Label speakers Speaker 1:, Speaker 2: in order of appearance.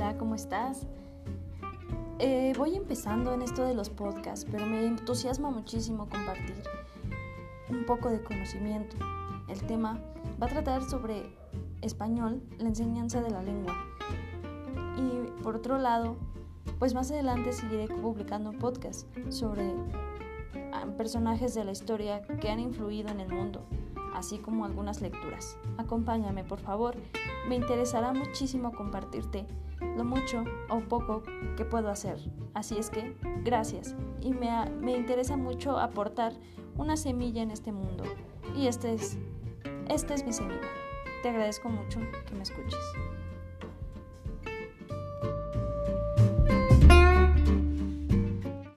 Speaker 1: Hola, ¿cómo estás? Eh, voy empezando en esto de los podcasts, pero me entusiasma muchísimo compartir un poco de conocimiento. El tema va a tratar sobre español, la enseñanza de la lengua. Y por otro lado, pues más adelante seguiré publicando un podcast sobre ah, personajes de la historia que han influido en el mundo así como algunas lecturas. Acompáñame, por favor. Me interesará muchísimo compartirte lo mucho o poco que puedo hacer. Así es que, gracias. Y me, me interesa mucho aportar una semilla en este mundo. Y este es, este es mi semilla. Te agradezco mucho que me escuches.